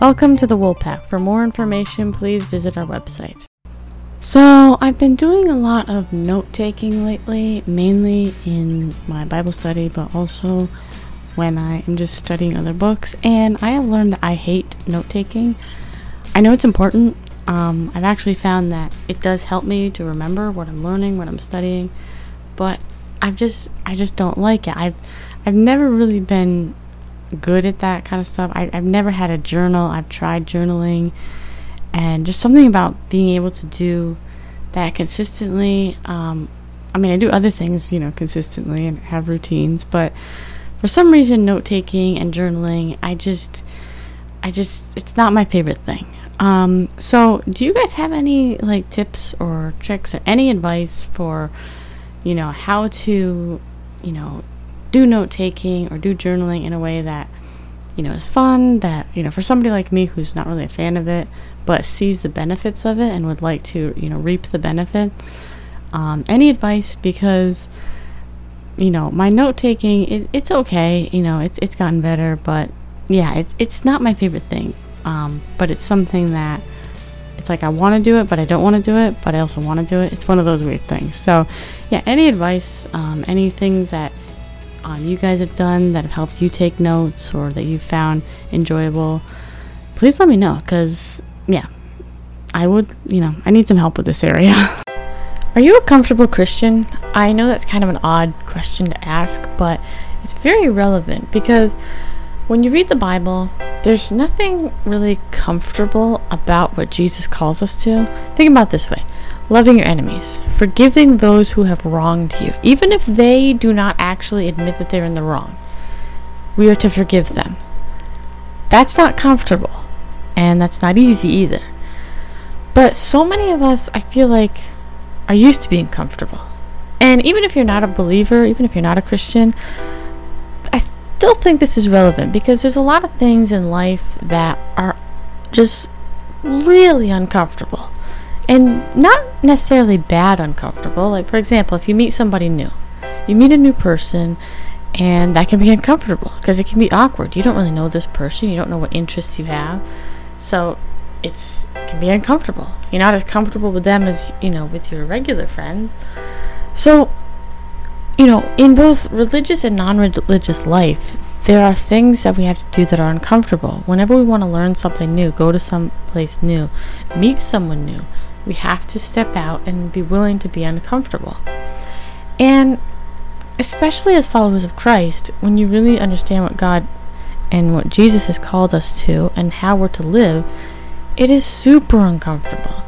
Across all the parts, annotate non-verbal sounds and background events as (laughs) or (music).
Welcome to the Woolpack. For more information, please visit our website. So, I've been doing a lot of note taking lately, mainly in my Bible study, but also when I am just studying other books. And I have learned that I hate note taking. I know it's important. Um, I've actually found that it does help me to remember what I'm learning, what I'm studying, but I've just I just don't like it. I've I've never really been good at that kind of stuff. I, I've never had a journal. I've tried journaling and just something about being able to do that consistently. Um, I mean, I do other things, you know, consistently and have routines, but for some reason, note taking and journaling, I just, I just, it's not my favorite thing. Um, so, do you guys have any like tips or tricks or any advice for, you know, how to, you know, do note taking or do journaling in a way that you know, is fun, that, you know, for somebody like me who's not really a fan of it, but sees the benefits of it and would like to, you know, reap the benefit. Um, any advice? Because, you know, my note taking, it, it's okay, you know, it's, it's gotten better, but yeah, it's, it's not my favorite thing. Um, but it's something that it's like I want to do it, but I don't want to do it, but I also want to do it. It's one of those weird things. So, yeah, any advice, um, any things that um, you guys have done that have helped you take notes or that you found enjoyable, please let me know because, yeah, I would, you know, I need some help with this area. (laughs) Are you a comfortable Christian? I know that's kind of an odd question to ask, but it's very relevant because when you read the Bible, there's nothing really comfortable about what Jesus calls us to. Think about this way loving your enemies, forgiving those who have wronged you, even if they do not actually admit that they're in the wrong. We are to forgive them. That's not comfortable, and that's not easy either. But so many of us, I feel like, are used to being comfortable. And even if you're not a believer, even if you're not a Christian, I still think this is relevant because there's a lot of things in life that are just really uncomfortable and not necessarily bad uncomfortable. Like, for example, if you meet somebody new, you meet a new person, and that can be uncomfortable because it can be awkward. You don't really know this person, you don't know what interests you have, so it's it can be uncomfortable. You're not as comfortable with them as you know with your regular friend. So, you know, in both religious and non-religious life, there are things that we have to do that are uncomfortable. Whenever we want to learn something new, go to some place new, meet someone new, we have to step out and be willing to be uncomfortable. And especially as followers of Christ, when you really understand what God and what Jesus has called us to and how we're to live, it is super uncomfortable.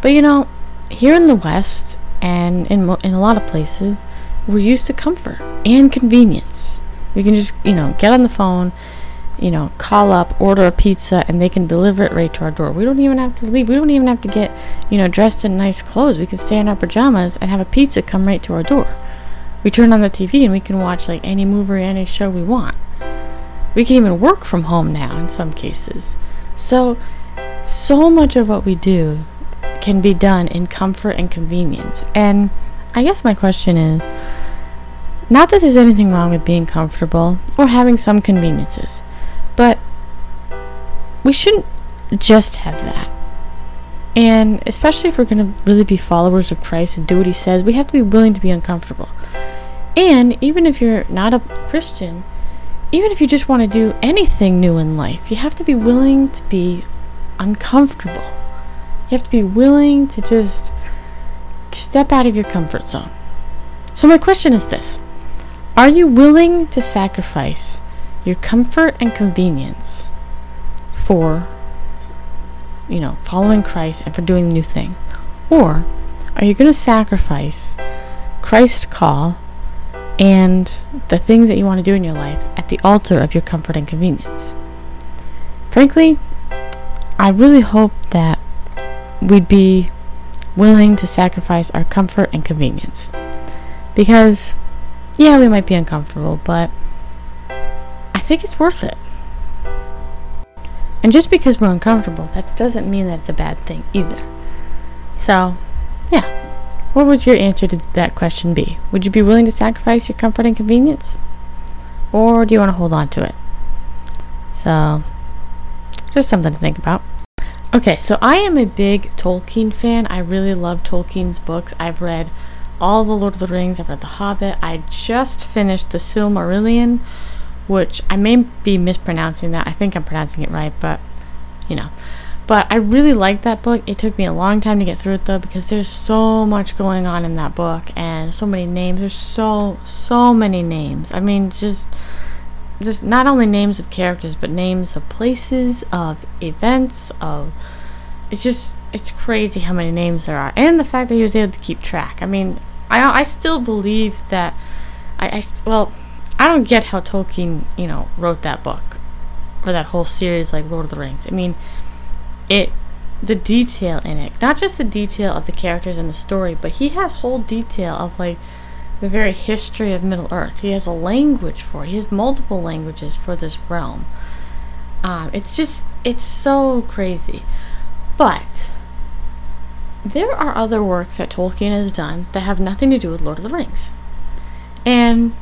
But you know, here in the West and in, in a lot of places, we're used to comfort and convenience. We can just, you know, get on the phone you know, call up, order a pizza, and they can deliver it right to our door. We don't even have to leave. We don't even have to get, you know, dressed in nice clothes. We can stay in our pajamas and have a pizza come right to our door. We turn on the TV and we can watch like any movie or any show we want. We can even work from home now in some cases. So, so much of what we do can be done in comfort and convenience. And I guess my question is not that there's anything wrong with being comfortable or having some conveniences. But we shouldn't just have that. And especially if we're going to really be followers of Christ and do what he says, we have to be willing to be uncomfortable. And even if you're not a Christian, even if you just want to do anything new in life, you have to be willing to be uncomfortable. You have to be willing to just step out of your comfort zone. So, my question is this Are you willing to sacrifice your comfort and convenience for you know following Christ and for doing the new thing. Or are you going to sacrifice Christ's call and the things that you want to do in your life at the altar of your comfort and convenience? Frankly I really hope that we'd be willing to sacrifice our comfort and convenience. Because yeah we might be uncomfortable but think it's worth it. And just because we're uncomfortable, that doesn't mean that it's a bad thing either. So, yeah. What would your answer to that question be? Would you be willing to sacrifice your comfort and convenience? Or do you want to hold on to it? So, just just something to think about. Okay, so I am a big Tolkien fan. I really love Tolkien's books. I've read all the Lord of the Rings, I've read The Hobbit. I just finished The Silmarillion, which I may be mispronouncing that. I think I'm pronouncing it right, but you know. But I really liked that book. It took me a long time to get through it though because there's so much going on in that book and so many names. There's so so many names. I mean, just just not only names of characters but names of places, of events, of it's just it's crazy how many names there are and the fact that he was able to keep track. I mean, I I still believe that I, I well, I don't get how Tolkien, you know, wrote that book or that whole series like Lord of the Rings. I mean, it the detail in it, not just the detail of the characters and the story, but he has whole detail of like the very history of Middle Earth. He has a language for it. He has multiple languages for this realm. Um, it's just it's so crazy. But there are other works that Tolkien has done that have nothing to do with Lord of the Rings. And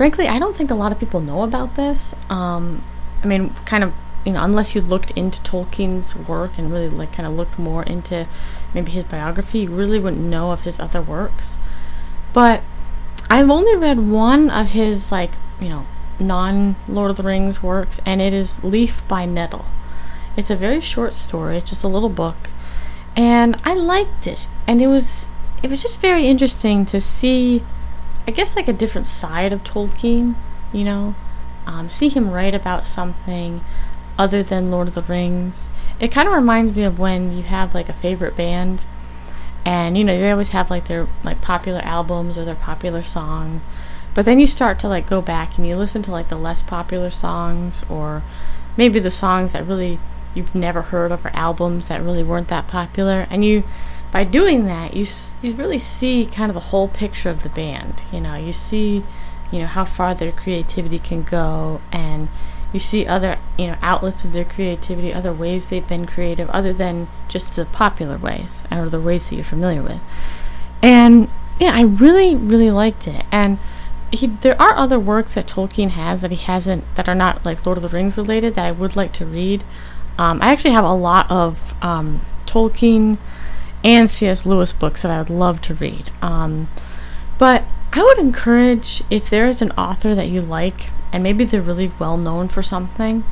frankly, I don't think a lot of people know about this. Um, I mean, kind of, you know, unless you looked into Tolkien's work and really like kind of looked more into maybe his biography, you really wouldn't know of his other works. But I've only read one of his like, you know, non Lord of the Rings works, and it is Leaf by Niggle. It's a very short story, it's just a little book, and I liked it. And it was it was just very interesting to see I guess like a different side of Tolkien, you know um, see him write about something other than Lord of the Rings. It kind of reminds me of when you have like a favorite band, and you know they always have like their like popular albums or their popular songs, but then you start to like go back and you listen to like the less popular songs or maybe the songs that really you've never heard of or albums that really weren't that popular, and you by doing that you you really see kind of the whole picture of the band. You know, you see you know how far their creativity can go and you see other you know outlets of their creativity other ways they've been creative other than just the popular ways or the ways that you're familiar with. And yeah i really really liked it. And he, there are other works that tolkien has that he hasn't that are not like lord of the rings related that i would like to read. Um, i actually have a lot of um, tolkien and cs lewis books that i would love to read um, but I would encourage if there is an author that you like and maybe they're really well known for something,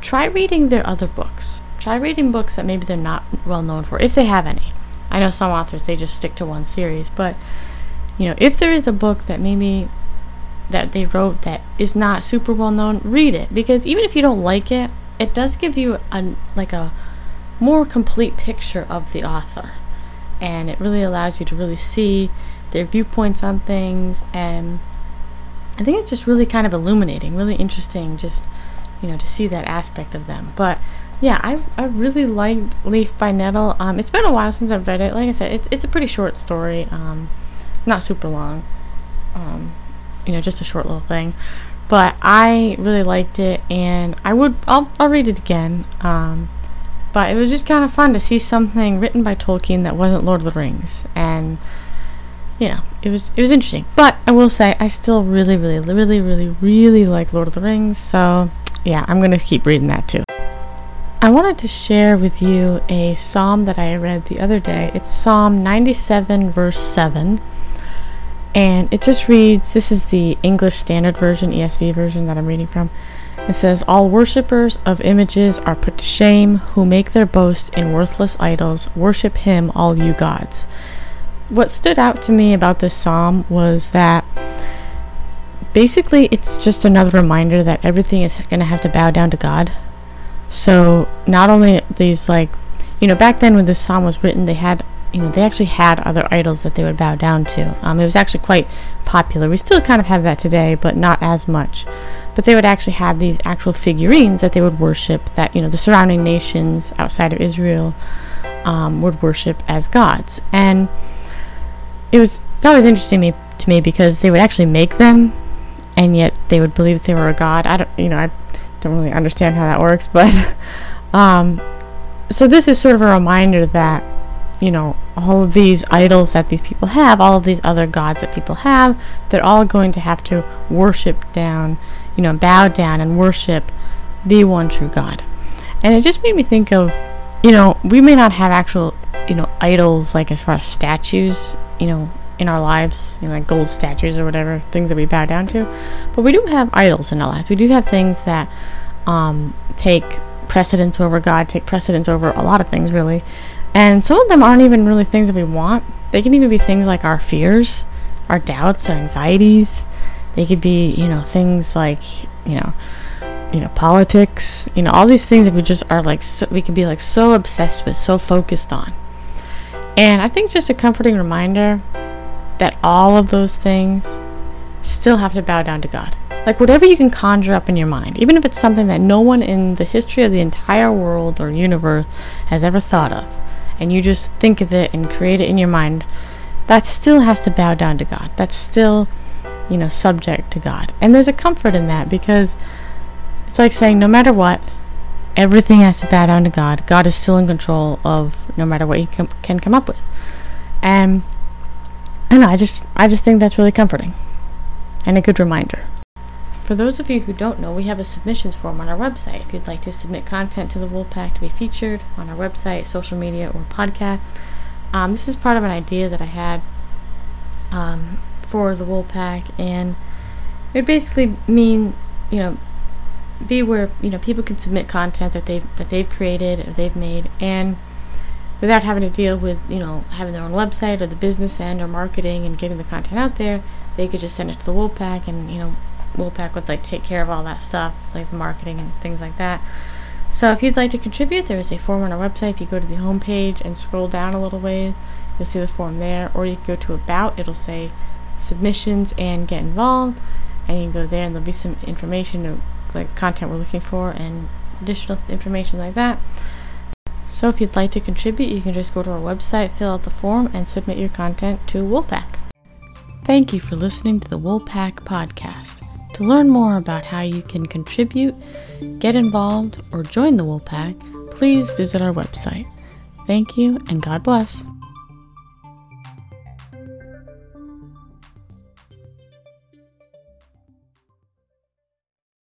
try reading their other books. Try reading books that maybe they're not well known for, if they have any. I know some authors they just stick to one series, but you know, if there is a book that maybe that they wrote that is not super well known, read it because even if you don't like it, it does give you a like a more complete picture of the author. And it really allows you to really see their viewpoints on things and I think it's just really kind of illuminating, really interesting just you know to see that aspect of them. But yeah, I I really liked Leaf by Niggle. Um, it's been a while since I've read it. Like I said, it's it's a pretty short story. Um, not super long. Um, you know, just a short little thing. But I really liked it, and I would I'll I'll read it again. Um, but it was just kind of fun to see something written by Tolkien that wasn't Lord of the Rings, and you know, it was it was interesting. But I will say I still really, really, really, really, really like Lord of the Rings. So yeah, I'm gonna keep reading that too. I wanted to share with you a psalm that I read the other day. It's Psalm 97, verse 7. And it just reads this is the English Standard Version, ESV version that I'm reading from. It says, All worshippers of images are put to shame, who make their boast in worthless idols. Worship him, all you gods what stood out to me about this psalm was that basically it's just another reminder that everything is going to have to bow down to God. So not only these like, you know, back then when this psalm was written, they had, you know, they actually had other idols that they would bow down to. Um, it was actually quite popular. We still kind of have that today, but not as much. But they would actually have these actual figurines that they would worship. That you know, the surrounding nations outside of Israel um, would worship as gods, and it was it's always interesting me, to me because they would actually make them, and yet they would believe that they were a god. I don't, you know, I don't really understand how that works, but (laughs) um, so this is sort of a reminder that you know all of these idols that these people have, all of these other gods that people have, they're all going to have to worship down, you know, bow down and worship the one true God. And it just made me think of, you know, we may not have actual, you know, idols like as far as statues, you know, in our lives, you know, like gold statues or whatever, things that we bow down to. But we do have idols in our life. We do have things that um, take precedence over God, take precedence over a lot of things, really. And some of them aren't even really things that we want. They can even be things like our fears, our doubts, our anxieties. They could be, you know, things like, you know, you know, politics, you know, all these things that we just are like, so, we could be like so obsessed with, so focused on. And I think it's just a comforting reminder that all of those things still have to bow down to God. Like whatever you can conjure up in your mind, even if it's something that no one in the history of the entire world or universe has ever thought of, and you just think of it and create it in your mind, that still has to bow down to God. That's still, you know, subject to God. And there's a comfort in that because it's like saying no matter what, everything has to bow down to God. God is still in control of no matter what he com- can come up with. And I know, I just I just think that's really comforting and a good reminder. For those of you who don't know, we have a submissions form on our website. If you'd like to submit content to the Woolpack to be featured on our website, social media, or podcast, um, this is part of an idea that I had um, for the Woolpack, and it would basically mean, you know, be where you know people can submit content that they've that they've created or they've made, and without having to deal with you know having their own website or the business end or marketing and getting the content out there they could just send it to the Woolpack and you know Woolpack would like take care of all that stuff like the marketing and things like that. So if you'd like to contribute there is a form on our website. If you go to the homepage and scroll down a little way you'll see the form there. Or you can go to about. It'll say submissions and get involved. And you can go there and there'll be some information like content we're looking for and additional information like that. So if you'd like to contribute, you can just go to our website, fill out the form, and submit your content to Woolpack. Thank you for listening to the Woolpack podcast. To learn more about how you can contribute, get involved, or join the Woolpack, please visit our website. Thank you and God bless.